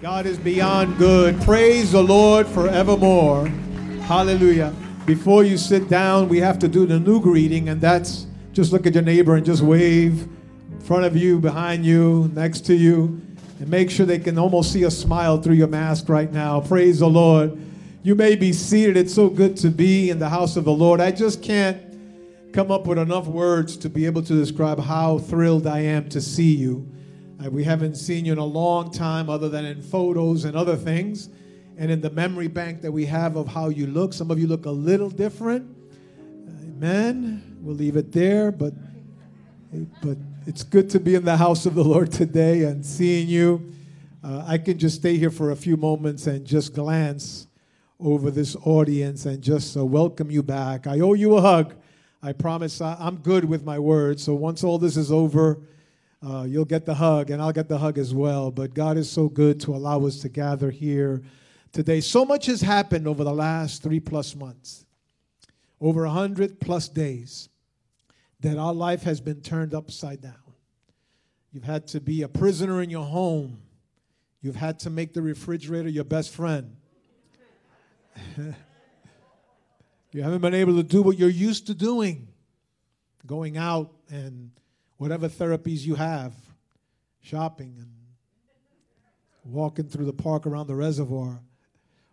God is beyond good. Praise the Lord forevermore. Hallelujah. Before you sit down, we have to do the new greeting, and that's just look at your neighbor and just wave in front of you, behind you, next to you, and make sure they can almost see a smile through your mask right now. Praise the Lord. You may be seated. It's so good to be in the house of the Lord. I just can't come up with enough words to be able to describe how thrilled I am to see you. Uh, we haven't seen you in a long time, other than in photos and other things, and in the memory bank that we have of how you look. Some of you look a little different. Amen. We'll leave it there, but but it's good to be in the house of the Lord today and seeing you. Uh, I can just stay here for a few moments and just glance over this audience and just uh, welcome you back. I owe you a hug. I promise I, am good with my words. So once all this is over, uh, you'll get the hug, and I'll get the hug as well. But God is so good to allow us to gather here today. So much has happened over the last three plus months, over a hundred plus days, that our life has been turned upside down. You've had to be a prisoner in your home. You've had to make the refrigerator your best friend. you haven't been able to do what you're used to doing, going out and whatever therapies you have, shopping and walking through the park around the reservoir,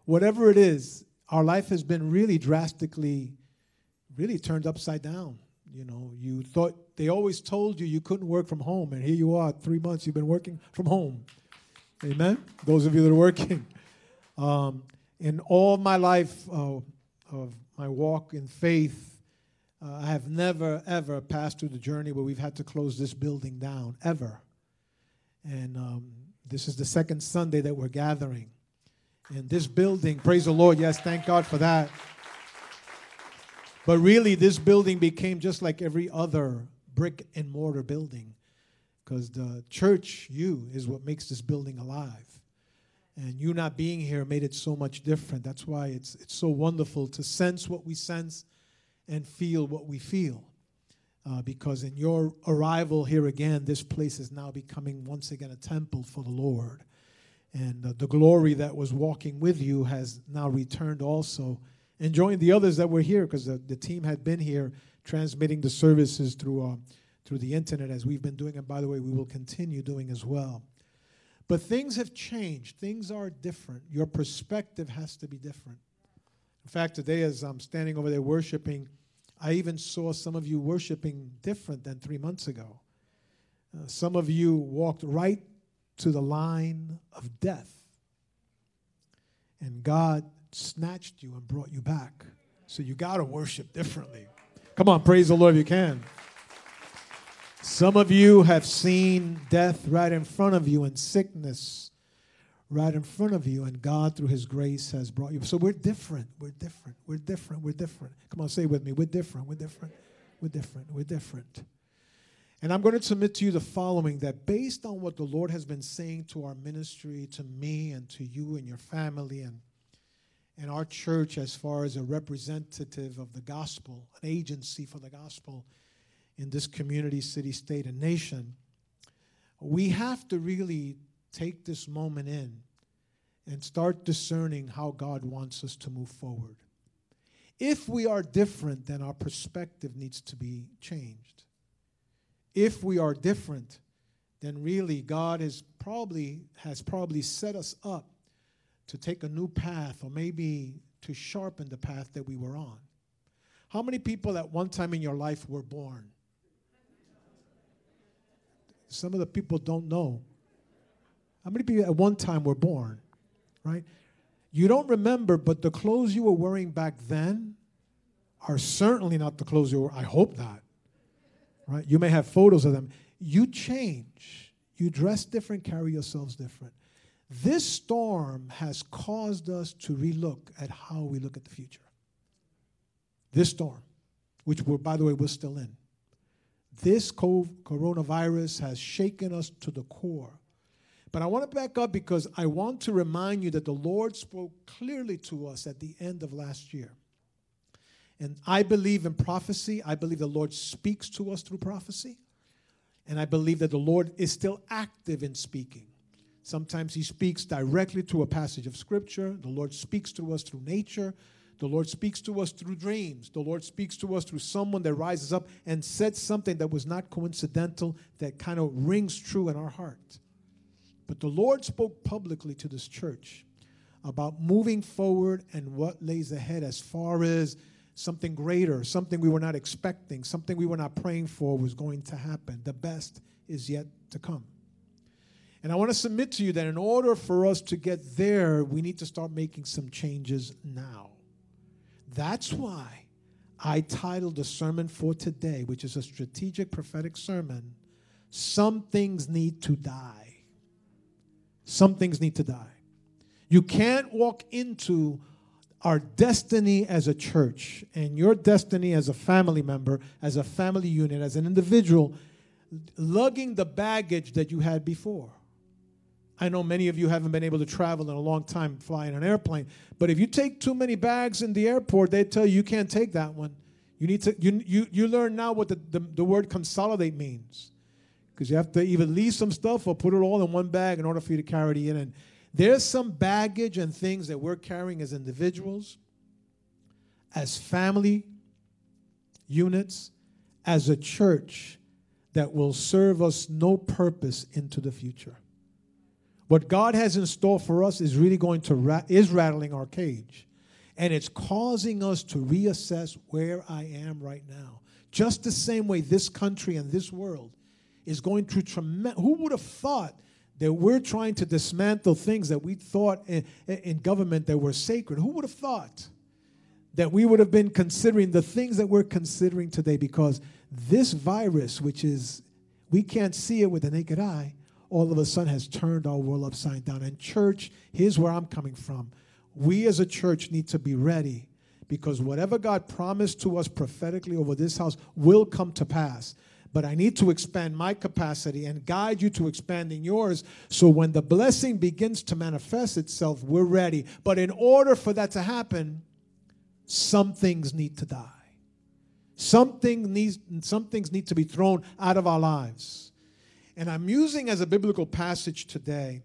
whatever it is, our life has been really drastically, really turned upside down. You know, you thought they always told you you couldn't work from home, and here you are, three months you've been working from home. Amen. Those of you that are working, um, in all my life uh, of my walk in faith, uh, I have never, ever passed through the journey where we've had to close this building down, ever. And um, this is the second Sunday that we're gathering. And this building, praise the Lord, yes, thank God for that. But really, this building became just like every other brick and mortar building because the church, you, is what makes this building alive. And you not being here made it so much different. That's why it's, it's so wonderful to sense what we sense and feel what we feel. Uh, because in your arrival here again, this place is now becoming once again a temple for the Lord. And uh, the glory that was walking with you has now returned also and joined the others that were here because the, the team had been here transmitting the services through, uh, through the internet as we've been doing. And by the way, we will continue doing as well. But things have changed, things are different. Your perspective has to be different. In fact, today as I'm standing over there worshiping, I even saw some of you worshiping different than three months ago. Uh, some of you walked right to the line of death, and God snatched you and brought you back. So you got to worship differently. Come on, praise the Lord if you can. Some of you have seen death right in front of you and sickness right in front of you, and God, through His grace, has brought you. So we're different. We're different. We're different. We're different. Come on, say with me. We're different. We're different. We're different. We're different. And I'm going to submit to you the following that based on what the Lord has been saying to our ministry, to me, and to you and your family, and, and our church as far as a representative of the gospel, an agency for the gospel in this community, city, state, and nation, we have to really take this moment in and start discerning how God wants us to move forward. If we are different, then our perspective needs to be changed. If we are different, then really God is probably has probably set us up to take a new path or maybe to sharpen the path that we were on. How many people at one time in your life were born? Some of the people don't know how many people at one time were born, right? You don't remember, but the clothes you were wearing back then are certainly not the clothes you were. I hope not, right? You may have photos of them. You change. You dress different, carry yourselves different. This storm has caused us to relook at how we look at the future. This storm, which we're, by the way, we're still in. This COVID coronavirus has shaken us to the core but I want to back up because I want to remind you that the Lord spoke clearly to us at the end of last year. And I believe in prophecy. I believe the Lord speaks to us through prophecy. And I believe that the Lord is still active in speaking. Sometimes He speaks directly to a passage of Scripture. The Lord speaks to us through nature. The Lord speaks to us through dreams. The Lord speaks to us through someone that rises up and said something that was not coincidental, that kind of rings true in our heart. But the Lord spoke publicly to this church about moving forward and what lays ahead as far as something greater, something we were not expecting, something we were not praying for was going to happen. The best is yet to come. And I want to submit to you that in order for us to get there, we need to start making some changes now. That's why I titled the sermon for today, which is a strategic prophetic sermon, Some Things Need to Die. Some things need to die. You can't walk into our destiny as a church and your destiny as a family member, as a family unit, as an individual, lugging the baggage that you had before. I know many of you haven't been able to travel in a long time flying an airplane, but if you take too many bags in the airport, they tell you you can't take that one. You need to you you, you learn now what the, the, the word consolidate means. Because you have to either leave some stuff or put it all in one bag in order for you to carry it in. And there's some baggage and things that we're carrying as individuals, as family units, as a church that will serve us no purpose into the future. What God has in store for us is really going to ra- is rattling our cage. And it's causing us to reassess where I am right now. Just the same way this country and this world is going through tremendous. Who would have thought that we're trying to dismantle things that we thought in, in government that were sacred? Who would have thought that we would have been considering the things that we're considering today? Because this virus, which is, we can't see it with the naked eye, all of a sudden has turned our world upside down. And, church, here's where I'm coming from. We as a church need to be ready because whatever God promised to us prophetically over this house will come to pass. But I need to expand my capacity and guide you to expanding yours so when the blessing begins to manifest itself, we're ready. But in order for that to happen, some things need to die. Something needs, some things need to be thrown out of our lives. And I'm using as a biblical passage today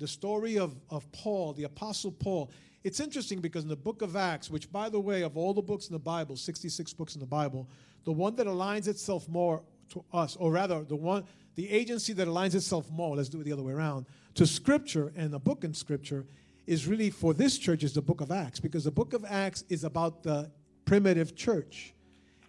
the story of, of Paul, the Apostle Paul. It's interesting because in the book of Acts, which, by the way, of all the books in the Bible, 66 books in the Bible, the one that aligns itself more to us, or rather, the one, the agency that aligns itself more, let's do it the other way around, to Scripture and the book in Scripture is really for this church is the book of Acts because the book of Acts is about the primitive church.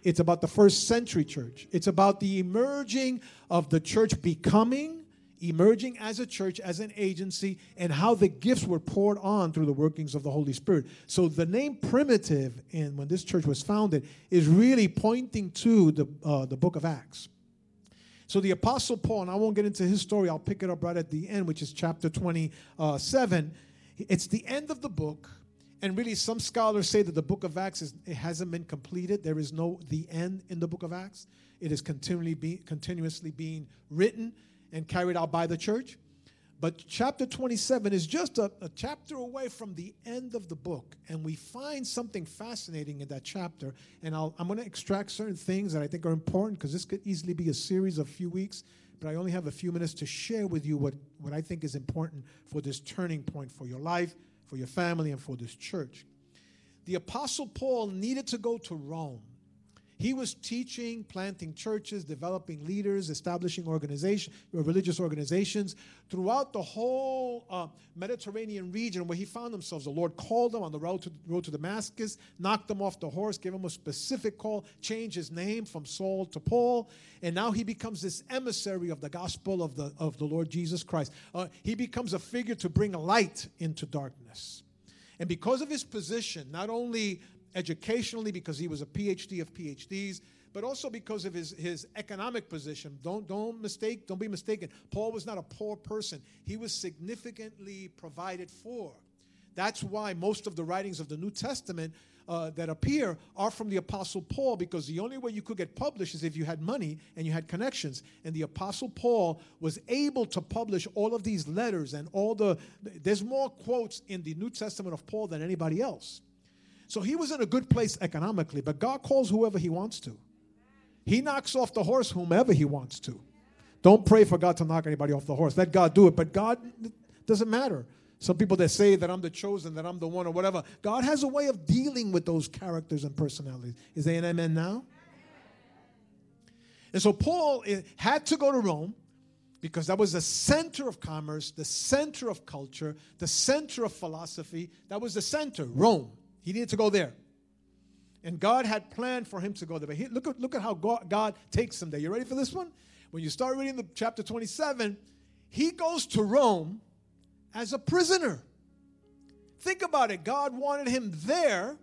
It's about the first century church. It's about the emerging of the church becoming, emerging as a church, as an agency, and how the gifts were poured on through the workings of the Holy Spirit. So the name primitive, and when this church was founded, is really pointing to the, uh, the book of Acts. So the Apostle Paul, and I won't get into his story, I'll pick it up right at the end, which is chapter 27. It's the end of the book and really some scholars say that the book of acts is, it hasn't been completed there is no the end in the book of acts it is continually be, continuously being written and carried out by the church but chapter 27 is just a, a chapter away from the end of the book and we find something fascinating in that chapter and i am going to extract certain things that i think are important because this could easily be a series of few weeks but i only have a few minutes to share with you what, what i think is important for this turning point for your life for your family, and for this church. The Apostle Paul needed to go to Rome. He was teaching, planting churches, developing leaders, establishing organization, religious organizations throughout the whole uh, Mediterranean region where he found himself. The Lord called him on the road to, road to Damascus, knocked him off the horse, gave him a specific call, changed his name from Saul to Paul, and now he becomes this emissary of the gospel of the, of the Lord Jesus Christ. Uh, he becomes a figure to bring light into darkness. And because of his position, not only educationally because he was a PhD of PhDs, but also because of his, his economic position. Don't, don't mistake, don't be mistaken. Paul was not a poor person. He was significantly provided for. That's why most of the writings of the New Testament uh, that appear are from the Apostle Paul, because the only way you could get published is if you had money and you had connections. And the Apostle Paul was able to publish all of these letters and all the. There's more quotes in the New Testament of Paul than anybody else. So he was in a good place economically, but God calls whoever he wants to. He knocks off the horse whomever he wants to. Don't pray for God to knock anybody off the horse. Let God do it. But God, Doesn't matter. Some people that say that I'm the chosen, that I'm the one, or whatever. God has a way of dealing with those characters and personalities. Is there an amen now? And so Paul eh, had to go to Rome because that was the center of commerce, the center of culture, the center of philosophy. That was the center, Rome. He needed to go there. And God had planned for him to go there. But he, look, at, look at how God, God takes him there. You ready for this one? When you start reading the chapter 27, he goes to Rome as a prisoner. Think about it. God wanted him there,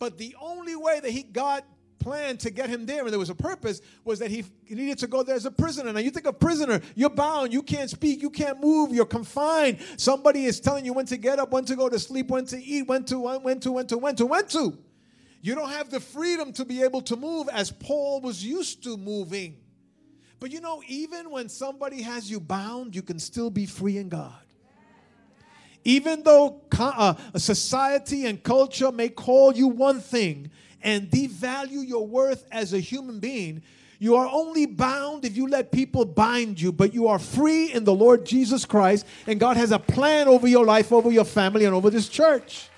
but the only way that he God planned to get him there, and there was a purpose, was that he, needed to go there as a prisoner. Now you think of prisoner, you're bound, you can't speak, you can't move, you're confined. Somebody is telling you when to get up, when to go to sleep, when to eat, when to, when, when to, when to, when to, when to. You don't have the freedom to be able to move as Paul was used to moving. But you know, even when somebody has you bound, you can still be free in God. Even though uh, society and culture may call you one thing and devalue your worth as a human being, you are only bound if you let people bind you, but you are free in the Lord Jesus Christ, and God has a plan over your life, over your family, and over this church.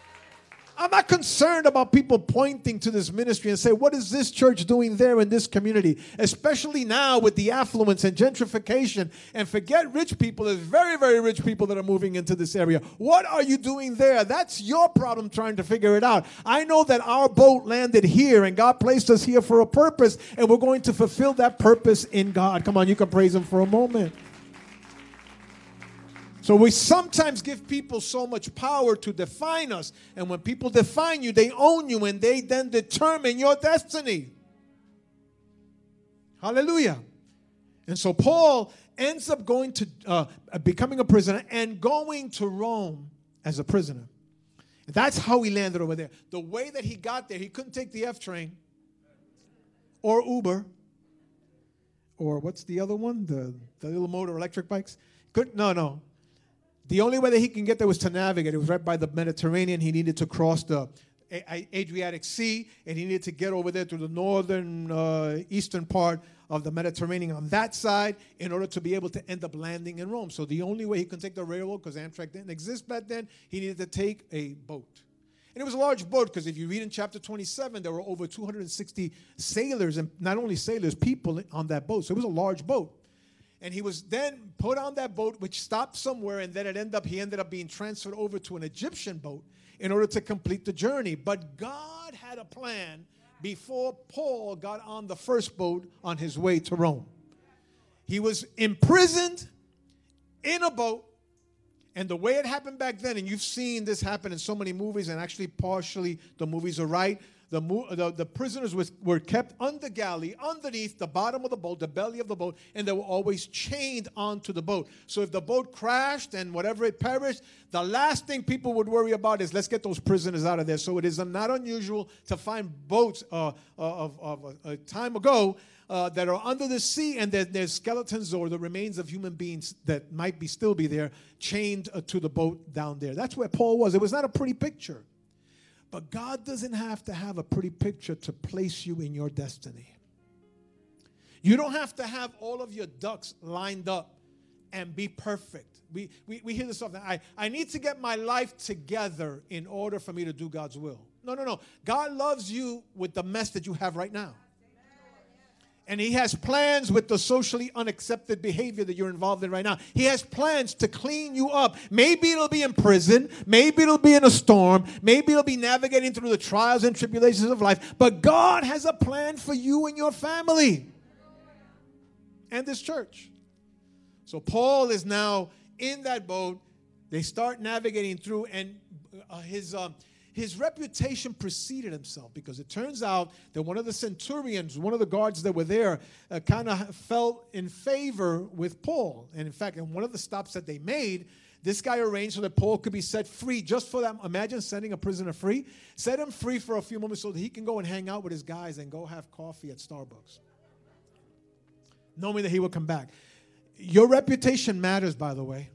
I'm not concerned about people pointing to this ministry and say, what is this church doing there in this community? Especially now with the affluence and gentrification. And forget rich people, there's very, very rich people that are moving into this area. What are you doing there? That's your problem trying to figure it out. I know that our boat landed here and God placed us here for a purpose, and we're going to fulfill that purpose in God. Come on, you can praise Him for a moment. So we sometimes give people so much power to define us. And when people define you, they own you and they then determine your destiny. Hallelujah. And so Paul ends up going to uh, becoming a prisoner and going to Rome as a prisoner. That's how he landed over there. The way that he got there, he couldn't take the F train or Uber or what's the other one? The, the little motor electric bikes. Could, no, no. The only way that he can get there was to navigate. It was right by the Mediterranean. He needed to cross the Adriatic Sea, and he needed to get over there to the northern uh, eastern part of the Mediterranean on that side in order to be able to end up landing in Rome. So the only way he could take the railroad, because Amtrak didn't exist back then, he needed to take a boat. And it was a large boat because if you read in chapter 27, there were over 260 sailors, and not only sailors, people on that boat. So it was a large boat. And he was then put on that boat, which stopped somewhere, and then it ended up, he ended up being transferred over to an Egyptian boat in order to complete the journey. But God had a plan before Paul got on the first boat on his way to Rome. He was imprisoned in a boat. And the way it happened back then, and you've seen this happen in so many movies, and actually, partially the movies are right the, the, the prisoners was, were kept under galley, underneath the bottom of the boat, the belly of the boat, and they were always chained onto the boat. So if the boat crashed and whatever it perished, the last thing people would worry about is let's get those prisoners out of there. So it is not unusual to find boats uh, uh of, of, a time ago uh, that are under the sea and there's skeletons or the remains of human beings that might be still be there chained uh, to the boat down there. That's where Paul was. It was not a pretty picture. But God doesn't have to have a pretty picture to place you in your destiny. You don't have to have all of your ducks lined up and be perfect. We, we, we hear this often. I, I need to get my life together in order for me to do God's will. No, no, no. God loves you with the mess that you have right now. And he has plans with the socially unaccepted behavior that you're involved in right now. He has plans to clean you up. Maybe it'll be in prison. Maybe it'll be in a storm. Maybe it'll be navigating through the trials and tribulations of life. But God has a plan for you and your family and this church. So Paul is now in that boat. They start navigating through, and uh, his. Um, his reputation preceded himself because it turns out that one of the centurions, one of the guards that were there, uh, kind of fell in favor with Paul. And in fact, in one of the stops that they made, this guy arranged so that Paul could be set free just for that. Imagine sending a prisoner free. Set him free for a few moments so that he can go and hang out with his guys and go have coffee at Starbucks, knowing that he will come back. Your reputation matters, by the way.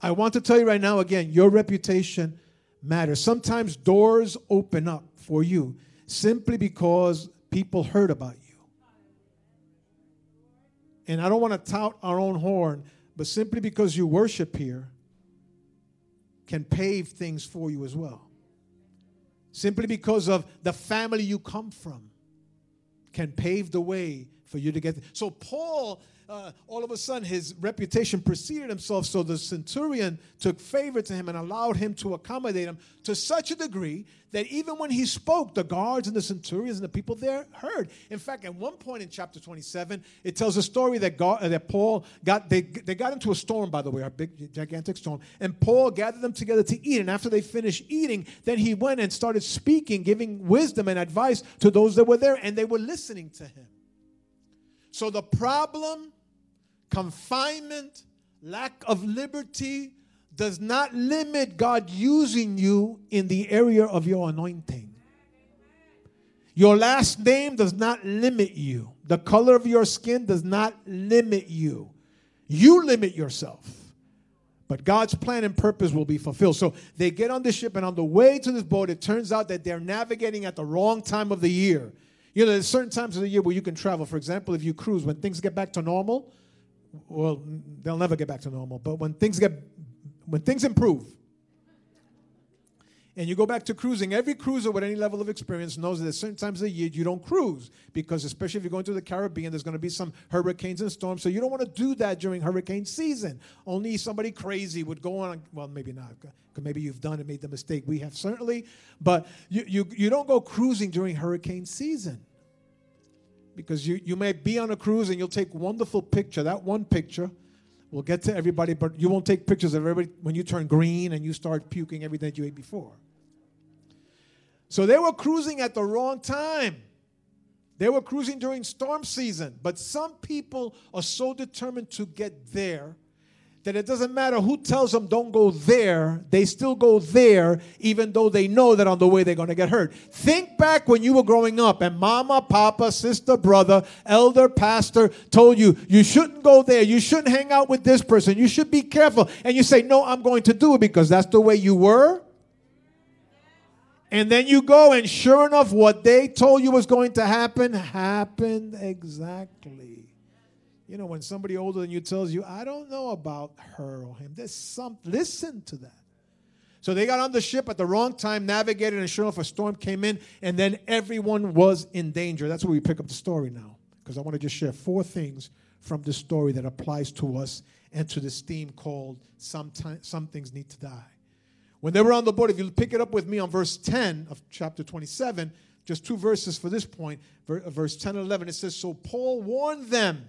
I want to tell you right now again your reputation matters. Sometimes doors open up for you simply because people heard about you. And I don't want to tout our own horn, but simply because you worship here can pave things for you as well. Simply because of the family you come from can pave the way for you to get. So Paul uh, all of a sudden his reputation preceded himself. So the centurion took favor to him and allowed him to accommodate him to such a degree that even when he spoke, the guards and the centurions and the people there heard. In fact, at one point in chapter 27, it tells a story that, God, uh, that Paul got, they, they got into a storm, by the way, a big, gigantic storm. And Paul gathered them together to eat. And after they finished eating, then he went and started speaking, giving wisdom and advice to those that were there, and they were listening to him. So the problem confinement, lack of liberty does not limit God using you in the area of your anointing. Your last name does not limit you. The color of your skin does not limit you. You limit yourself. But God's plan and purpose will be fulfilled. So they get on the ship, and on the way to this boat, it turns out that they're navigating at the wrong time of the year. You know, there's certain times of the year where you can travel. For example, if you cruise, when things get back to normal, well, they'll never get back to normal. But when things get, when things improve, and you go back to cruising, every cruiser with any level of experience knows that at certain times of the year you don't cruise because, especially if you're going to the Caribbean, there's going to be some hurricanes and storms. So you don't want to do that during hurricane season. Only somebody crazy would go on. Well, maybe not, maybe you've done it, made the mistake. We have certainly, but you, you, you don't go cruising during hurricane season because you, you may be on a cruise and you'll take wonderful picture. That one picture will get to everybody, but you won't take pictures of everybody when you turn green and you start puking everything that you ate before. So they were cruising at the wrong time. They were cruising during storm season, but some people are so determined to get there that it doesn't matter who tells them don't go there, they still go there, even though they know that on the way they're going to get hurt. Think back when you were growing up and mama, papa, sister, brother, elder, pastor told you, you shouldn't go there, you shouldn't hang out with this person, you should be careful. And you say, no, I'm going to do it because that's the way you were. And then you go, and sure enough, what they told you was going to happen happened exactly. You know, when somebody older than you tells you, I don't know about her or him, there's some, listen to that. So they got on the ship at the wrong time, navigated, and sure enough, a storm came in, and then everyone was in danger. That's where we pick up the story now, because I want to just share four things from this story that applies to us and to this theme called Sometimes, Some Things Need to Die. When they were on the boat, if you pick it up with me on verse 10 of chapter 27, just two verses for this point, verse 10 and 11, it says, So Paul warned them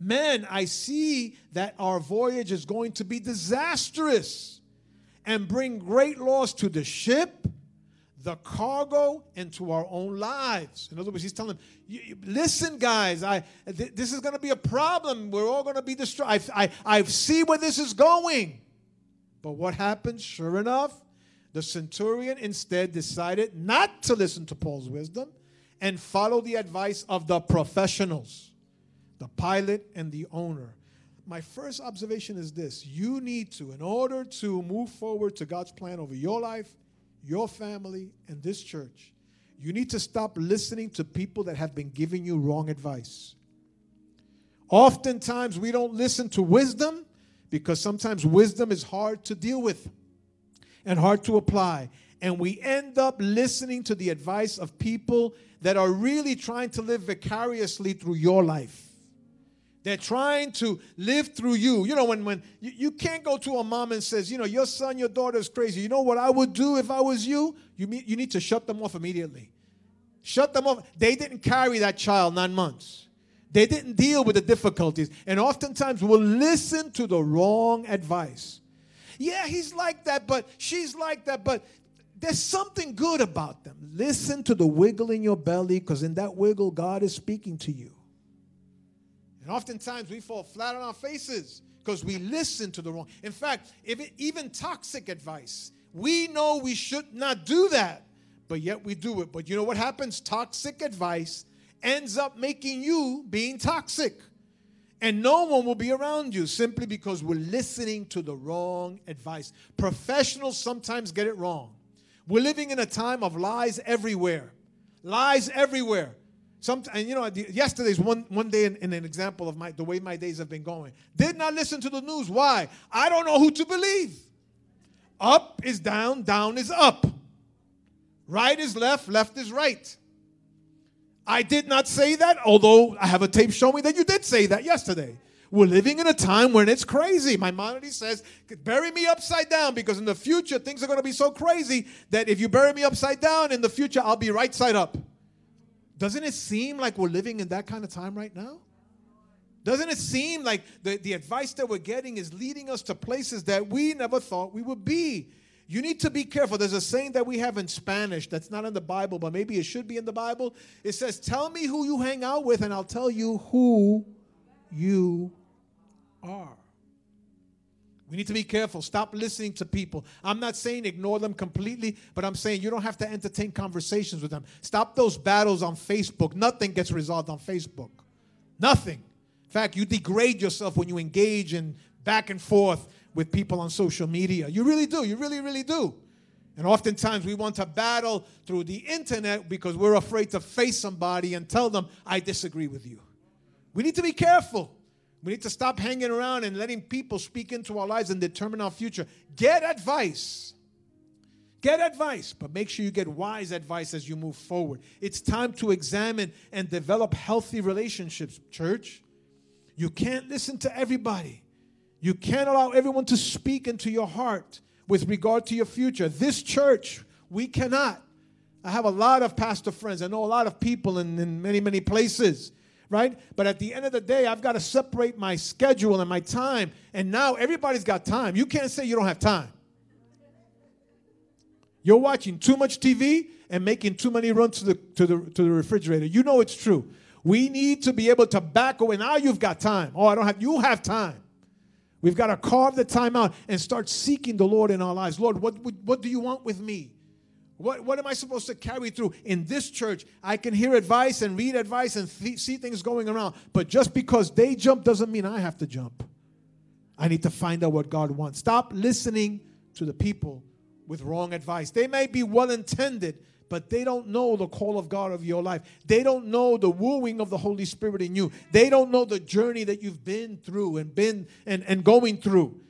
Men, I see that our voyage is going to be disastrous and bring great loss to the ship, the cargo, and to our own lives. In other words, he's telling them, listen, guys, I, th- this is going to be a problem. We're all going to be destroyed. I, I, I see where this is going. But what happened? Sure enough, the centurion instead decided not to listen to Paul's wisdom and follow the advice of the professionals the pilot and the owner. My first observation is this you need to, in order to move forward to God's plan over your life, your family, and this church, you need to stop listening to people that have been giving you wrong advice. Oftentimes, we don't listen to wisdom because sometimes wisdom is hard to deal with and hard to apply. And we end up listening to the advice of people that are really trying to live vicariously through your life. They're trying to live through you. You know, when, when you, you can't go to a mom and says, you know, your son, your daughter is crazy. You know what I would do if I was you? You, you need to shut them off immediately. Shut them off. They didn't carry that child nine months. They didn't deal with the difficulties. And oftentimes we'll listen to the wrong advice. Yeah, he's like that, but she's like that, but there's something good about them. Listen to the wiggle in your belly because in that wiggle, God is speaking to you. And oftentimes we fall flat on our faces because we listen to the wrong. In fact, if it, even toxic advice, we know we should not do that, but yet we do it. But you know what happens? Toxic advice ends up making you being toxic. And no one will be around you simply because we're listening to the wrong advice. Professionals sometimes get it wrong. We're living in a time of lies everywhere. Lies everywhere. Some, and you know, yesterday's one, one day in, in, an example of my, the way my days have been going. Did not listen to the news. Why? I don't know who to believe. Up is down, down is up. Right is left, left is right. I did not say that, although I have a tape showing that you did say that yesterday. We're living in a time when it's crazy. My Maimonides says, bury me upside down because in the future things are going to be so crazy that if you bury me upside down, in the future I'll be right side up. Doesn't it seem like we're living in that kind of time right now? Doesn't it seem like the, the advice that we're getting is leading us to places that we never thought we would be? You need to be careful. There's a saying that we have in Spanish that's not in the Bible, but maybe it should be in the Bible. It says, Tell me who you hang out with, and I'll tell you who you are. We need to be careful. Stop listening to people. I'm not saying ignore them completely, but I'm saying you don't have to entertain conversations with them. Stop those battles on Facebook. Nothing gets resolved on Facebook. Nothing. In fact, you degrade yourself when you engage in back and forth with people on social media. You really do. You really, really do. And oftentimes we want to battle through the internet because we're afraid to face somebody and tell them, I disagree with you. We need to be careful. We need to stop hanging around and letting people speak into our lives and determine our future. Get advice. Get advice, but make sure you get wise advice as you move forward. It's time to examine and develop healthy relationships, church. You can't listen to everybody. You can't allow everyone to speak into your heart with regard to your future. This church, we cannot. I have a lot of pastor friends. I know a lot of people in, in many, many places, right? But at the end of the day, I've got to separate my schedule and my time. And now everybody's got time. You can't say you don't have time. You're watching too much TV and making too many runs to the, to the, to the refrigerator. You know it's true. We need to be able to back away. Now you've got time. Oh, I don't have, you have time. We've got to carve the time out and start seeking the Lord in our lives. Lord, what, what do you want with me? What, what am I supposed to carry through? In this church, I can hear advice and read advice and th- see things going around. But just because they jump doesn't mean I have to jump. I need to find out what God wants. Stop listening to the people with wrong advice. They may be well intended, but they don't know the call of God of your life. They don't know the wooing of the Holy Spirit in you. They don't know the journey that you've been through and been and, and going through.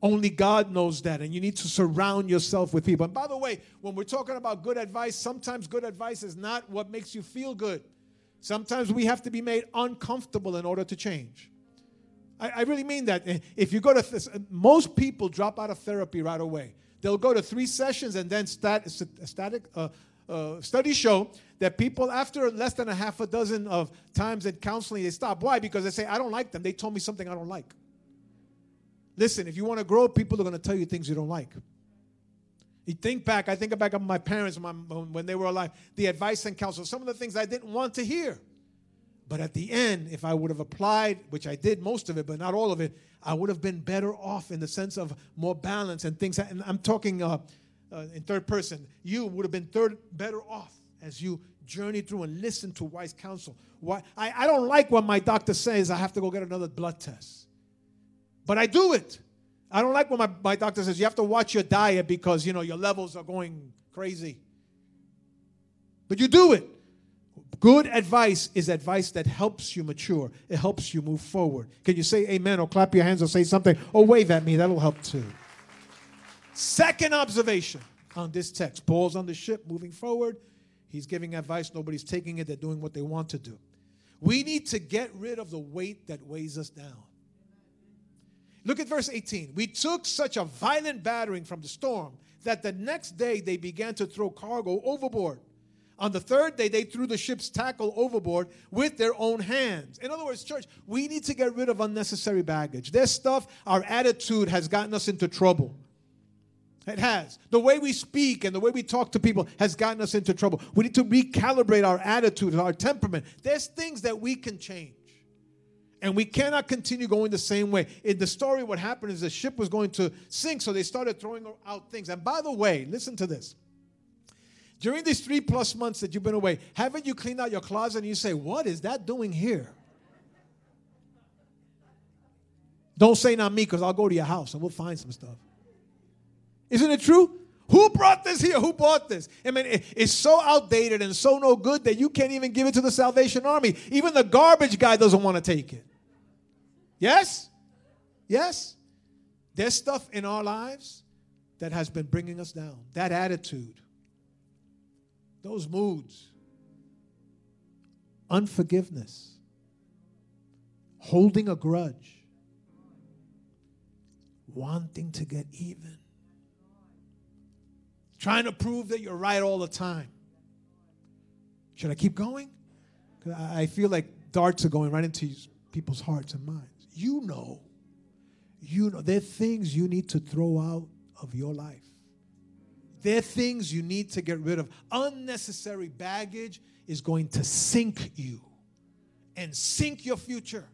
Only God knows that, and you need to surround yourself with people. And by the way, when we're talking about good advice, sometimes good advice is not what makes you feel good. Sometimes we have to be made uncomfortable in order to change. I, I really mean that. If you go to, th- most people drop out of therapy right away. They'll go to three sessions and then stat, static, uh, uh, studies show that people, after less than a half a dozen of times in counseling, they stop. Why? Because they say, I don't like them. They told me something I don't like. Listen, if you want to grow, people are going to tell you things you don't like. You think back, I think back of my parents when they were alive, the advice and counsel, some of the things I didn't want to hear. But at the end, if I would have applied, which I did most of it, but not all of it, I would have been better off in the sense of more balance and things. And I'm talking uh, uh, in third person, you would have been third better off as you journey through and listen to wise counsel. Why, I, I don't like what my doctor says I have to go get another blood test, but I do it. I don't like when my, my doctor says you have to watch your diet because you know your levels are going crazy. But you do it. Good advice is advice that helps you mature. It helps you move forward. Can you say amen or clap your hands or say something or wave at me? That'll help too. Second observation on this text Paul's on the ship moving forward. He's giving advice. Nobody's taking it. They're doing what they want to do. We need to get rid of the weight that weighs us down. Look at verse 18. We took such a violent battering from the storm that the next day they began to throw cargo overboard. On the third day, they threw the ship's tackle overboard with their own hands. In other words, church, we need to get rid of unnecessary baggage. This stuff, our attitude has gotten us into trouble. It has. The way we speak and the way we talk to people has gotten us into trouble. We need to recalibrate our attitude, and our temperament. There's things that we can change. And we cannot continue going the same way. In the story, what happened is the ship was going to sink, so they started throwing out things. And by the way, listen to this. During these three plus months that you've been away, haven't you cleaned out your closet and you say, What is that doing here? Don't say not me, because I'll go to your house and we'll find some stuff. Isn't it true? Who brought this here? Who bought this? I mean, it's so outdated and so no good that you can't even give it to the Salvation Army. Even the garbage guy doesn't want to take it. Yes? Yes? There's stuff in our lives that has been bringing us down, that attitude, those moods, unforgiveness, holding a grudge, wanting to get even, trying to prove that you're right all the time. Should I keep going? I feel like darts are going right into people's hearts and minds. You know, you know, there are things you need to throw out of your life. There are things you need to get rid of. Unnecessary baggage is going to sink you and sink your future.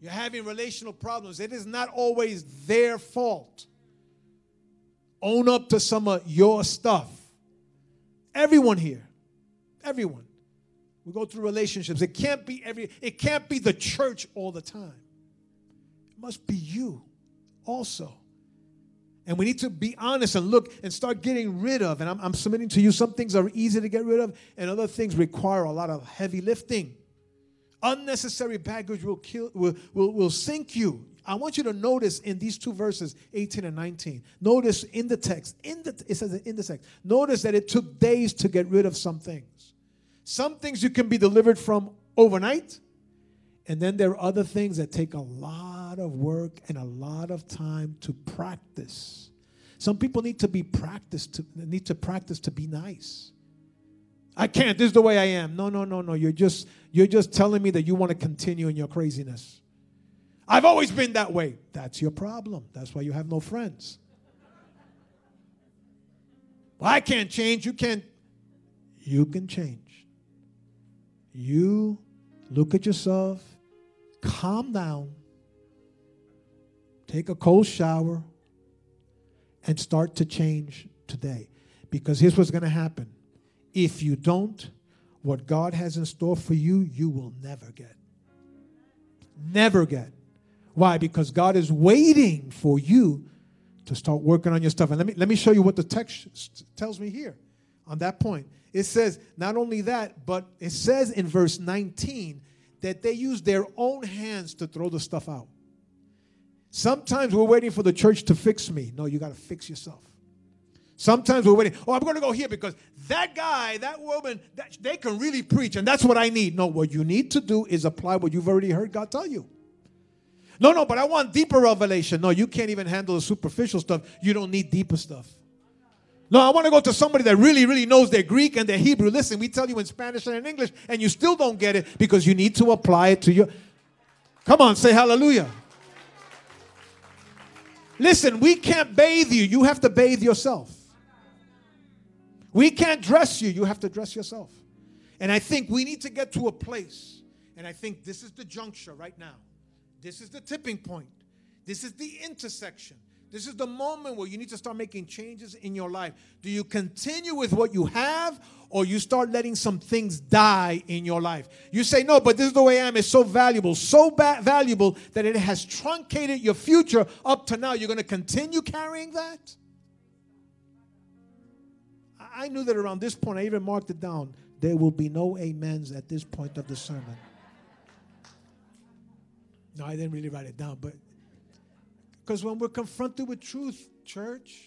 You're having relational problems. It is not always their fault. Own up to some of your stuff. Everyone here, everyone. We go through relationships. It can't be every it can't be the church all the time. It must be you also. And we need to be honest and look and start getting rid of. And I'm, I'm, submitting to you some things are easy to get rid of, and other things require a lot of heavy lifting. Unnecessary baggage will kill will, will, will sink you. I want you to notice in these two verses, 18 and 19. Notice in the text, in the it says in the text, notice that it took days to get rid of some things. Some things you can be delivered from overnight, and then there are other things that take a lot of work and a lot of time to practice. Some people need to be practiced to need to practice to be nice. I can't. This is the way I am. No, no, no, no. You're just you're just telling me that you want to continue in your craziness. I've always been that way. That's your problem. That's why you have no friends. Well, I can't change. You can't. You can change. You look at yourself calm down, take a cold shower, and start to change today. Because here's what's going to happen. If you don't, what God has in store for you, you will never get. Never get. Why? Because God is waiting for you to start working on your stuff. And let me, let me show you what the text tells me here on that point. It says, not only that, but it says in verse 19 that they use their own hands to throw the stuff out. Sometimes we're waiting for the church to fix me. No, you got to fix yourself. Sometimes we're waiting. Oh, I'm going to go here because that guy, that woman, that, they can really preach, and that's what I need. No, what you need to do is apply what you've already heard God tell you. No, no, but I want deeper revelation. No, you can't even handle the superficial stuff. You don't need deeper stuff. No, I want to go to somebody that really, really knows their Greek and their Hebrew. Listen, we tell you in Spanish and in English, and you still don't get it because you need to apply it to your. Come on, say hallelujah. Listen, we can't bathe you. You have to bathe yourself. We can't dress you. You have to dress yourself. And I think we need to get to a place, and I think this is the juncture right now. This is the tipping point. This is the intersection this is the moment where you need to start making changes in your life. Do you continue with what you have or you start letting some things die in your life? You say, No, but this is the way I am. It's so valuable, so ba- valuable that it has truncated your future up to now. You're going to continue carrying that? I knew that around this point, I even marked it down. There will be no amens at this point of the sermon. No, I didn't really write it down, but because when we're confronted with truth, church,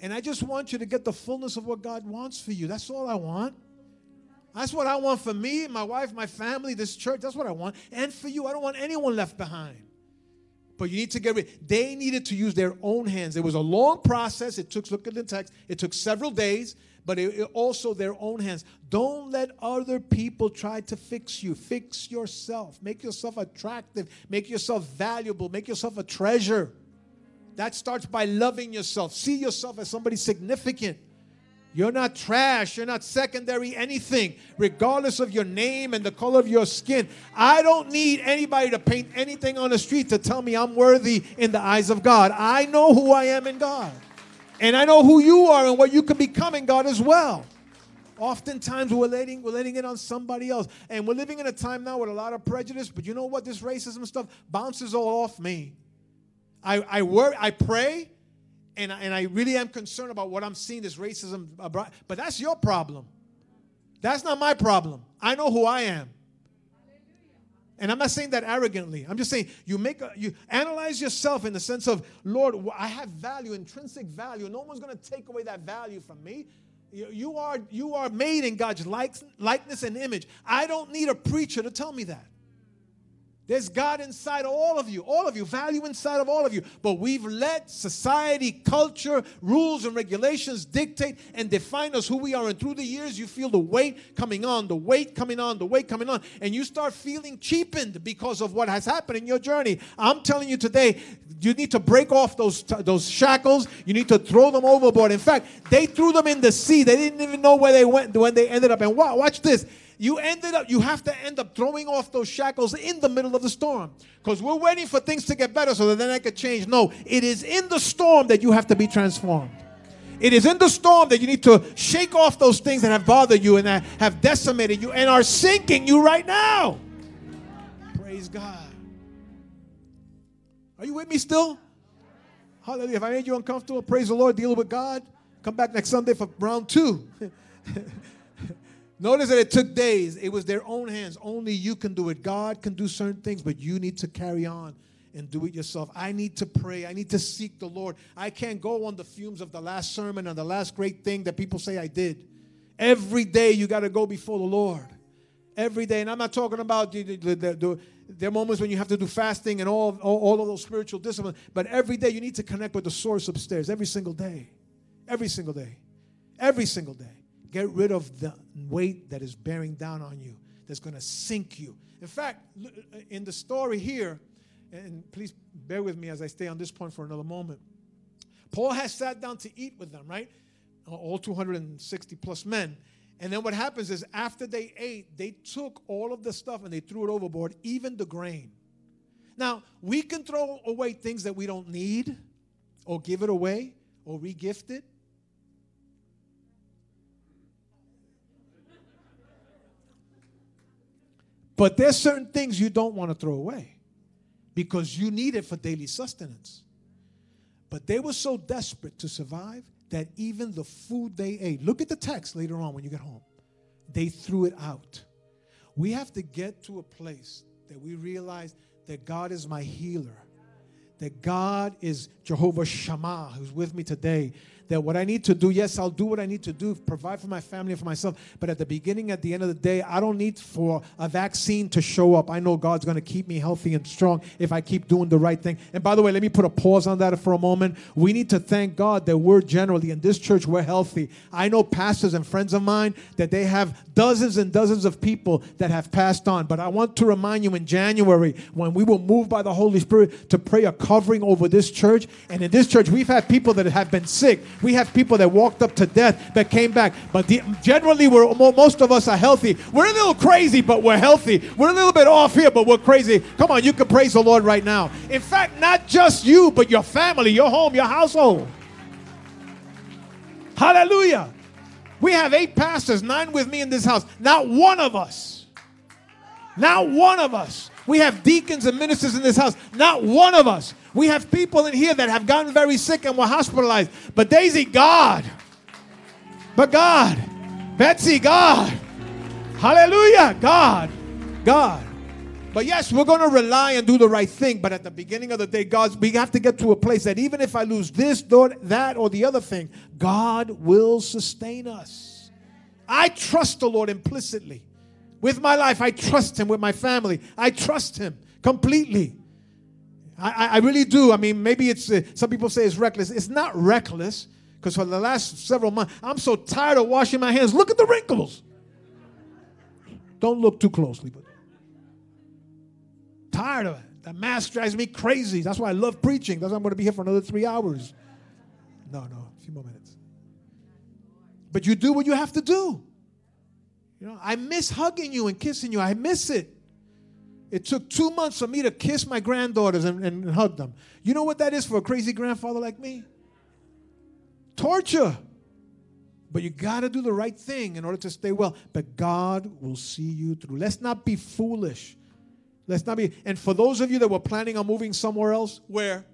and I just want you to get the fullness of what God wants for you. That's all I want. That's what I want for me, my wife, my family, this church. That's what I want. And for you, I don't want anyone left behind. But you need to get rid. They needed to use their own hands. It was a long process. It took, look at the text, it took several days but it, it also their own hands. Don't let other people try to fix you. Fix yourself. Make yourself attractive. Make yourself valuable. Make yourself a treasure. That starts by loving yourself. See yourself as somebody significant. You're not trash. You're not secondary anything, regardless of your name and the color of your skin. I don't need anybody to paint anything on the street to tell me I'm worthy in the eyes of God. I know who I am in God. And I know who you are and what you can become in God as well. Oftentimes we're letting, we're letting it on somebody else. And we're living in a time now with a lot of prejudice, but you know what? This racism stuff bounces all off me. I, I worry, I pray, and and I really am concerned about what I'm seeing this racism. But that's your problem. That's not my problem. I know who I am. And I'm not saying that arrogantly. I'm just saying you make a, you analyze yourself in the sense of, Lord, I have value, intrinsic value. No one's going to take away that value from me. You, you are you are made in God's likeness and image. I don't need a preacher to tell me that. There's God inside of all of you, all of you, value inside of all of you. But we've let society, culture, rules, and regulations dictate and define us who we are. And through the years, you feel the weight coming on, the weight coming on, the weight coming on. And you start feeling cheapened because of what has happened in your journey. I'm telling you today, you need to break off those, those shackles. You need to throw them overboard. In fact, they threw them in the sea. They didn't even know where they went when they ended up. And watch this you ended up, you have to end up throwing off those shackles in the middle of the storm. Because we're waiting for things to get better so that then I could change. No, it is in the storm that you have to be transformed. It is in the storm that you need to shake off those things that have bothered you and that have decimated you and are sinking you right now. Praise God. Are you with me still? Hallelujah. If I made you uncomfortable, praise the Lord, deal with God. Come back next Sunday for round two. Notice that it took days. It was their own hands. Only you can do it. God can do certain things, but you need to carry on and do it yourself. I need to pray. I need to seek the Lord. I can't go on the fumes of the last sermon and the last great thing that people say I did. Every day you got to go before the Lord. Every day. And I'm not talking about the, the, the, the there are moments when you have to do fasting and all, all, all of those spiritual disciplines, but every day you need to connect with the source upstairs. Every single day. Every single day. Every single day. Get rid of the weight that is bearing down on you, that's going to sink you. In fact, uh, in the story here, and please bear with me as I stay on this point for another moment. Paul has sat down to eat with them, right? All 260 plus men. And then what happens is after they ate, they took all of the stuff and they threw it overboard, even the grain. Now, we can throw away things that we don't need or give it away or regift it. But there's certain things you don't want to throw away because you need it for daily sustenance. But they were so desperate to survive that even the food they ate, look at the text later on when you get home, they threw it out. We have to get to a place that we realize that God is my healer, that God is Jehovah Shammah, who's with me today, that what I need to do, yes, I'll do what I need to do, provide for my family and for myself. But at the beginning, at the end of the day, I don't need for a vaccine to show up. I know God's going to keep me healthy and strong if I keep doing the right thing. And by the way, let me put a pause on that for a moment. We need to thank God that we're generally in this church, we're healthy. I know pastors and friends of mine that they have dozens and dozens of people that have passed on. But I want to remind you in January, when we were moved by the Holy Spirit to pray a covering over this church, and in this church, we've had people that have been sick. We have people that walked up to death that came back. But the, generally, we're, most of us are healthy. We're a little crazy, but we're healthy. We're a little bit off here, but we're crazy. Come on, you can praise the Lord right now. In fact, not just you, but your family, your home, your household. Hallelujah. We have eight pastors, nine with me in this house. Not one of us, not one of us. We have deacons and ministers in this house. Not one of us we have people in here that have gotten very sick and were hospitalized. But Daisy, God. But God. Betsy, God. Hallelujah. God. God. But yes, we're going to rely and do the right thing. But at the beginning of the day, God, we have to get to a place that even if I lose this, that, or the other thing, God will sustain us. I trust the Lord implicitly. With my life, I trust Him. With my family, I trust Him completely. I, I really do. I mean, maybe it's, uh, some people say it's reckless. It's not reckless because for the last several months, I'm so tired of washing my hands. Look at the wrinkles. Don't look too closely, but tired of it. The mask drives me crazy. That's why I love preaching. That's why I'm going to be here for another three hours. No, no, a few more minutes. But you do what you have to do. You know, I miss hugging you and kissing you. I miss it. It took two months for me to kiss my granddaughters and, and hug them. You know what that is for a crazy grandfather like me? Torture. But you got to do the right thing in order to stay well. But God will see you through. Let's not be foolish. Let's not be. And for those of you that were planning on moving somewhere else, where?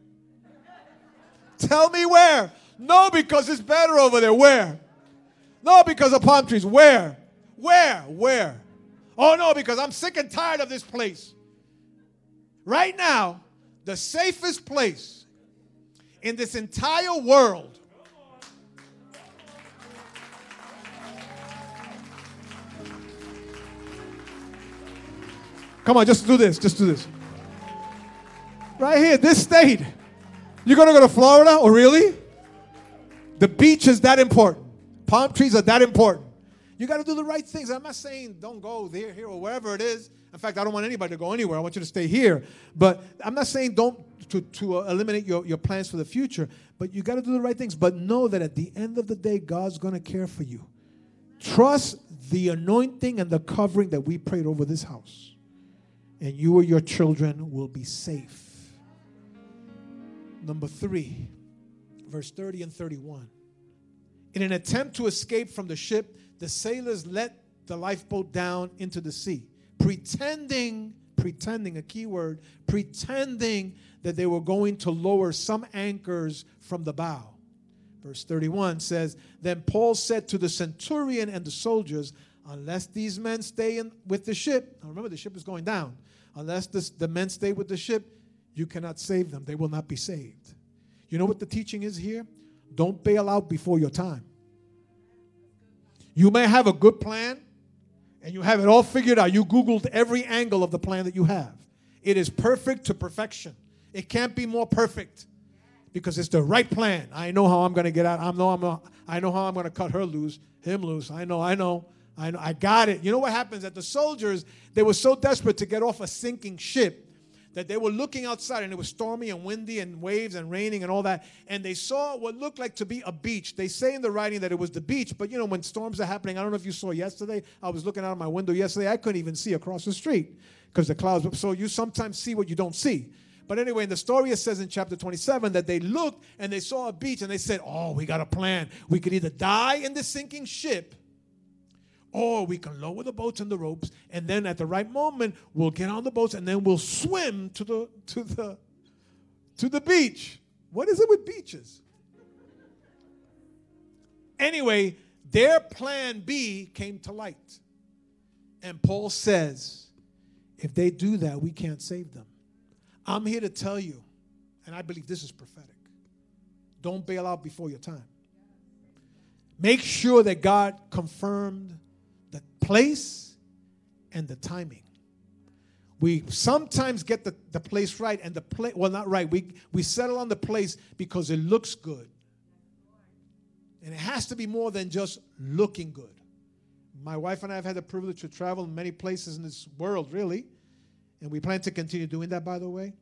Tell me where. No, because it's better over there. Where? No, because of palm trees. Where? Where? Where? Oh no, because I'm sick and tired of this place. right now, the safest place in this entire world Come on, just do this. Just do this. Right here, this state. You're going to go to Florida? Oh, really? The beach is that important. Palm trees are that important. You got to do the right things. I'm not saying don't go there, here, or wherever it is. In fact, I don't want anybody to go anywhere. I want you to stay here. But I'm not saying don't to, to uh, eliminate your, your plans for the future, but you got to do the right things. But know that at the end of the day, God's going to care for you. Trust the anointing and the covering that we prayed over this house and you or your children will be safe. Number three, verse 30 and 31. In an attempt to escape from the ship, the sailors let the lifeboat down into the sea, pretending, pretending, a key word, pretending that they were going to lower some anchors from the bow. Verse 31 says, Then Paul said to the centurion and the soldiers, Unless these men stay in, with the ship, now remember the ship is going down, unless this, the men stay with the ship, you cannot save them. They will not be saved. You know what the teaching is here? Don't bail out before your time. You may have a good plan and you have it all figured out. You Googled every angle of the plan that you have. It is perfect to perfection. It can't be more perfect because it's the right plan. I know how I'm going to get out. I know I'm. A, I know how I'm going to cut her loose, him loose. I know. I know. I know, I got it. You know what happens? That the soldiers, they were so desperate to get off a sinking ship that they were looking outside and it was stormy and windy and waves and raining and all that. And they saw what looked like to be a beach. They say in the writing that it was the beach, but you know, when storms are happening, I don't know if you saw yesterday, I was looking out of my window yesterday, I couldn't even see across the street because the clouds. Were. So you sometimes see what you don't see. But anyway, in the story, it says in chapter 27 that they looked and they saw a beach and they said, Oh, we got a plan. We could either die in this sinking ship or we can lower the boats and the ropes, and then at the right moment, we'll get on the boats and then we'll swim to the to the to the beach. What is it with beaches? Anyway, their plan B came to light. And Paul says, if they do that, we can't save them. I'm here to tell you, and I believe this is prophetic. Don't bail out before your time. Make sure that God confirmed the place and the timing. We sometimes get the, the place right and the place, well, not right. We, we settle on the place because it looks good. And it has to be more than just looking good. My wife and I have had the privilege to travel in many places in this world, really. And we plan to continue doing that, by the way.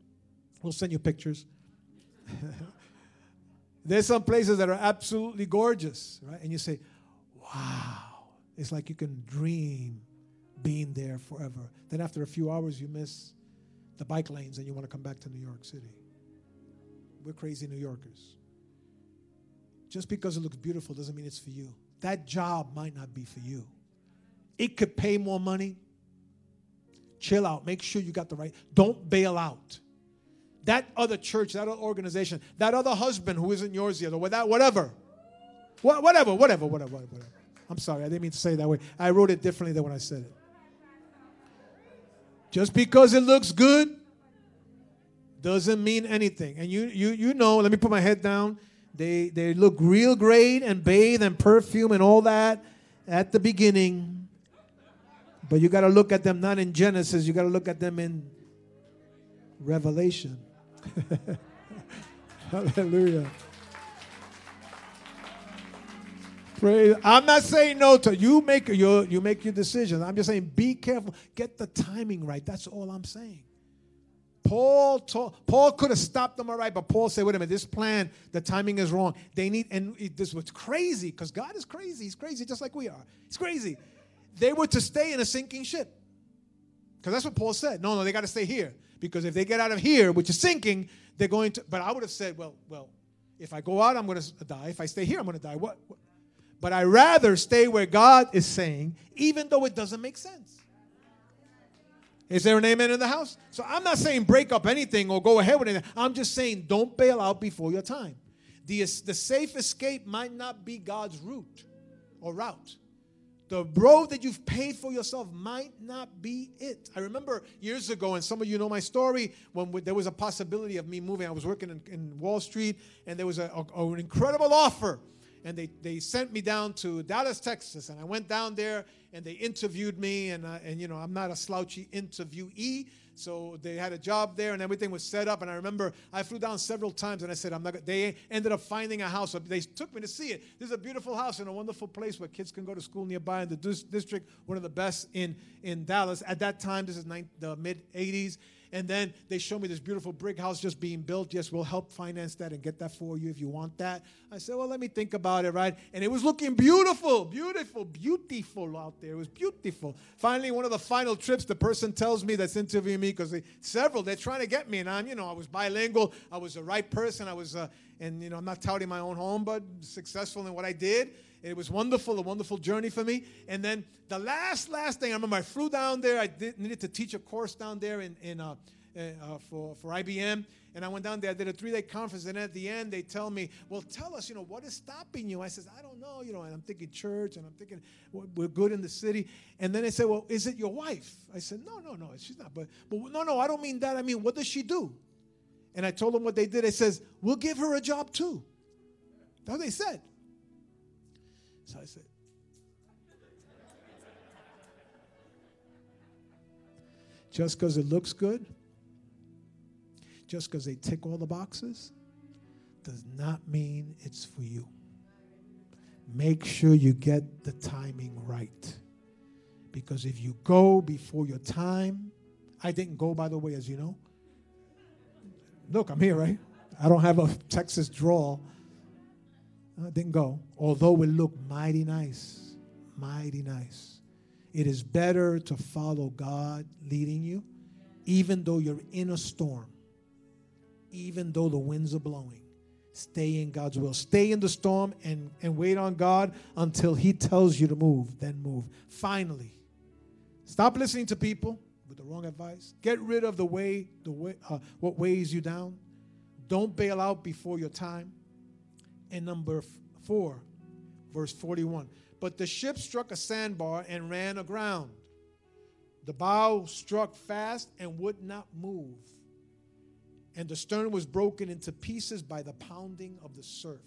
We'll send you pictures. There's some places that are absolutely gorgeous, right? And you say, wow. It's like you can dream being there forever. Then after a few hours, you miss the bike lanes and you want to come back to New York City. We're crazy New Yorkers. Just because it looks beautiful doesn't mean it's for you. That job might not be for you. It could pay more money. Chill out. Make sure you got the right. Don't bail out. That other church, that other organization, that other husband who isn't yours yet, or that whatever. Whatever, whatever, whatever, whatever. I'm sorry, I didn't mean to say it that way. I wrote it differently than when I said it. Just because it looks good doesn't mean anything. And you you you know, let me put my head down. They they look real great and bathe and perfume and all that at the beginning. But you got to look at them not in Genesis, you got to look at them in Revelation. Hallelujah. Praise. I'm not saying no to you. Make your you make your decisions. I'm just saying be careful. Get the timing right. That's all I'm saying. Paul told, Paul could have stopped them all right, but Paul said, "Wait a minute, this plan, the timing is wrong. They need." And it, this was crazy because God is crazy. He's crazy just like we are. He's crazy. They were to stay in a sinking ship because that's what Paul said. No, no, they got to stay here because if they get out of here, which is sinking, they're going to. But I would have said, "Well, well, if I go out, I'm going to die. If I stay here, I'm going to die." What? what? But I rather stay where God is saying, even though it doesn't make sense. Is there an amen in the house? So I'm not saying break up anything or go ahead with anything. I'm just saying don't bail out before your time. The, the safe escape might not be God's route or route. The road that you've paid for yourself might not be it. I remember years ago, and some of you know my story, when we, there was a possibility of me moving. I was working in, in Wall Street, and there was a, a, an incredible offer. And they, they sent me down to Dallas, Texas, and I went down there, and they interviewed me. And, uh, and you know, I'm not a slouchy interviewee, so they had a job there and everything was set up. And I remember I flew down several times and I said, I'm not they ended up finding a house. They took me to see it. This is a beautiful house in a wonderful place where kids can go to school nearby in the district, one of the best in, in Dallas. At that time, this is the mid 80s. And then they show me this beautiful brick house just being built. Yes, we'll help finance that and get that for you if you want that. I said, well, let me think about it, right? And it was looking beautiful, beautiful, beautiful out there. It was beautiful. Finally, one of the final trips, the person tells me that's interviewing me because several, they're trying to get me. And I'm, you know, I was bilingual. I was the right person. I was, uh, and, you know, I'm not touting my own home, but successful in what I did. It was wonderful, a wonderful journey for me. And then the last, last thing, I remember I flew down there. I did, needed to teach a course down there in, in uh, uh, for, for IBM. And I went down there, I did a three day conference, and at the end, they tell me, Well, tell us, you know, what is stopping you? I says, I don't know, you know, and I'm thinking church, and I'm thinking we're good in the city. And then they said, Well, is it your wife? I said, No, no, no, she's not. But, but no, no, I don't mean that. I mean, what does she do? And I told them what they did. They says, We'll give her a job too. That's what they said. I said, just because it looks good, just because they tick all the boxes, does not mean it's for you. Make sure you get the timing right. Because if you go before your time, I didn't go, by the way, as you know. Look, I'm here, right? I don't have a Texas drawl. I didn't go. Although it looked mighty nice, mighty nice. It is better to follow God leading you, even though you're in a storm, even though the winds are blowing. Stay in God's will. Stay in the storm and, and wait on God until He tells you to move, then move. Finally, stop listening to people with the wrong advice. Get rid of the way, the way uh, what weighs you down. Don't bail out before your time. And number four, verse 41. But the ship struck a sandbar and ran aground. The bow struck fast and would not move. And the stern was broken into pieces by the pounding of the surf.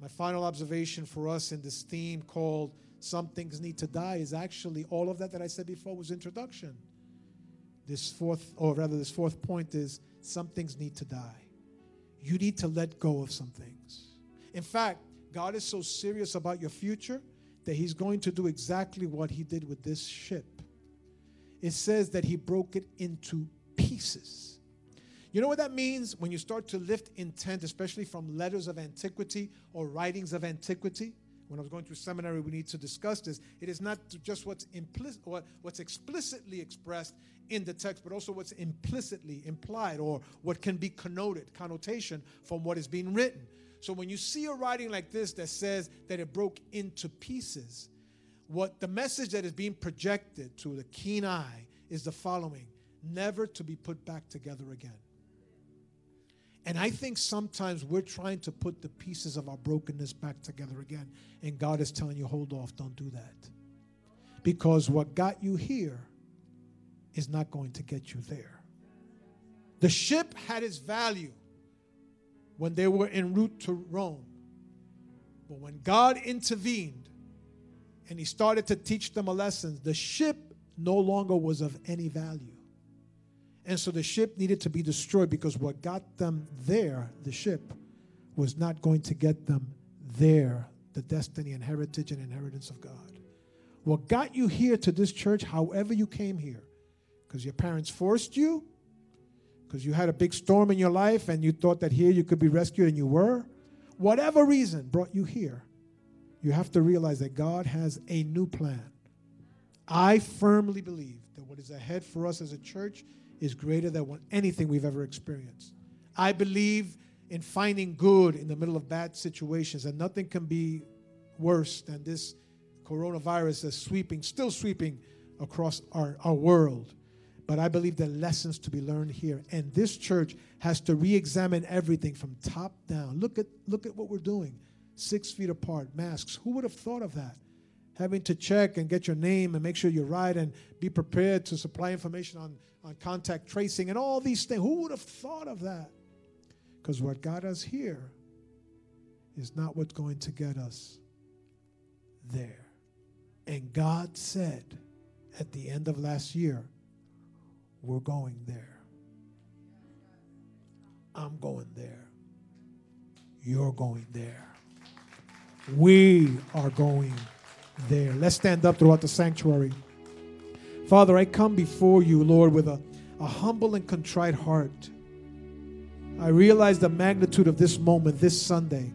My final observation for us in this theme called Some Things Need to Die is actually all of that that I said before was introduction. This fourth, or rather, this fourth point is some things need to die. You need to let go of some things. In fact, God is so serious about your future that He's going to do exactly what He did with this ship. It says that He broke it into pieces. You know what that means when you start to lift intent, especially from letters of antiquity or writings of antiquity? When I was going through seminary, we need to discuss this. It is not just what's implicit, what, what's explicitly expressed in the text, but also what's implicitly implied or what can be connoted, connotation from what is being written. So when you see a writing like this that says that it broke into pieces, what the message that is being projected to the keen eye is the following never to be put back together again. And I think sometimes we're trying to put the pieces of our brokenness back together again. And God is telling you, hold off, don't do that. Because what got you here is not going to get you there. The ship had its value when they were en route to Rome. But when God intervened and He started to teach them a lesson, the ship no longer was of any value. And so the ship needed to be destroyed because what got them there, the ship, was not going to get them there, the destiny and heritage and inheritance of God. What got you here to this church, however you came here, because your parents forced you, because you had a big storm in your life and you thought that here you could be rescued and you were, whatever reason brought you here, you have to realize that God has a new plan. I firmly believe that what is ahead for us as a church is greater than anything we've ever experienced. I believe in finding good in the middle of bad situations, and nothing can be worse than this coronavirus that's sweeping, still sweeping across our, our world. But I believe there are lessons to be learned here. And this church has to re examine everything from top down. Look at, look at what we're doing six feet apart, masks. Who would have thought of that? having to check and get your name and make sure you're right and be prepared to supply information on, on contact tracing and all these things. Who would have thought of that? Because what got us here is not what's going to get us there. And God said at the end of last year, we're going there. I'm going there. You're going there. We are going there. Let's stand up throughout the sanctuary. Father, I come before you, Lord, with a, a humble and contrite heart. I realize the magnitude of this moment this Sunday.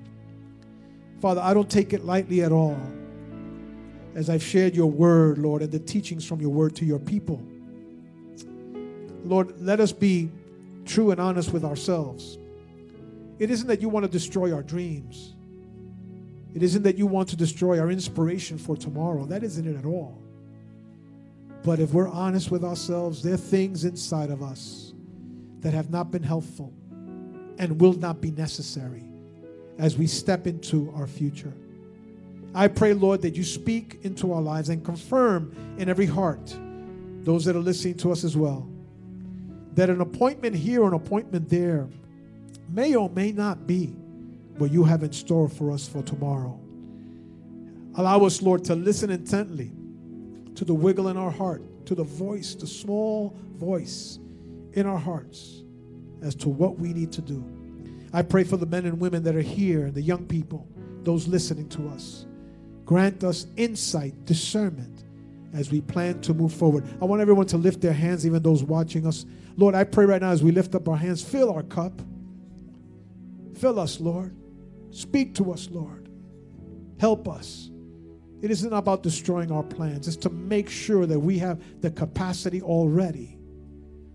Father, I don't take it lightly at all as I've shared your word, Lord, and the teachings from your word to your people. Lord, let us be true and honest with ourselves. It isn't that you want to destroy our dreams. It isn't that you want to destroy our inspiration for tomorrow. That isn't it at all. But if we're honest with ourselves, there are things inside of us that have not been helpful and will not be necessary as we step into our future. I pray, Lord, that you speak into our lives and confirm in every heart, those that are listening to us as well, that an appointment here an appointment there may or may not be what you have in store for us for tomorrow. Allow us, Lord, to listen intently to the wiggle in our heart, to the voice, the small voice in our hearts as to what we need to do. I pray for the men and women that are here and the young people, those listening to us. Grant us insight, discernment as we plan to move forward. I want everyone to lift their hands, even those watching us. Lord, I pray right now as we lift up our hands, fill our cup. Fill us, Lord. Speak to us, Lord. Help us. It isn't about destroying our plans, it's to make sure that we have the capacity already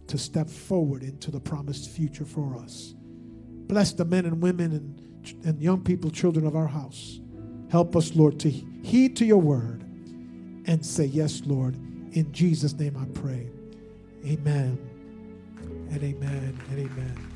to step forward into the promised future for us. Bless the men and women and, and young people, children of our house. Help us, Lord, to heed to your word and say, Yes, Lord. In Jesus' name I pray. Amen and amen and amen.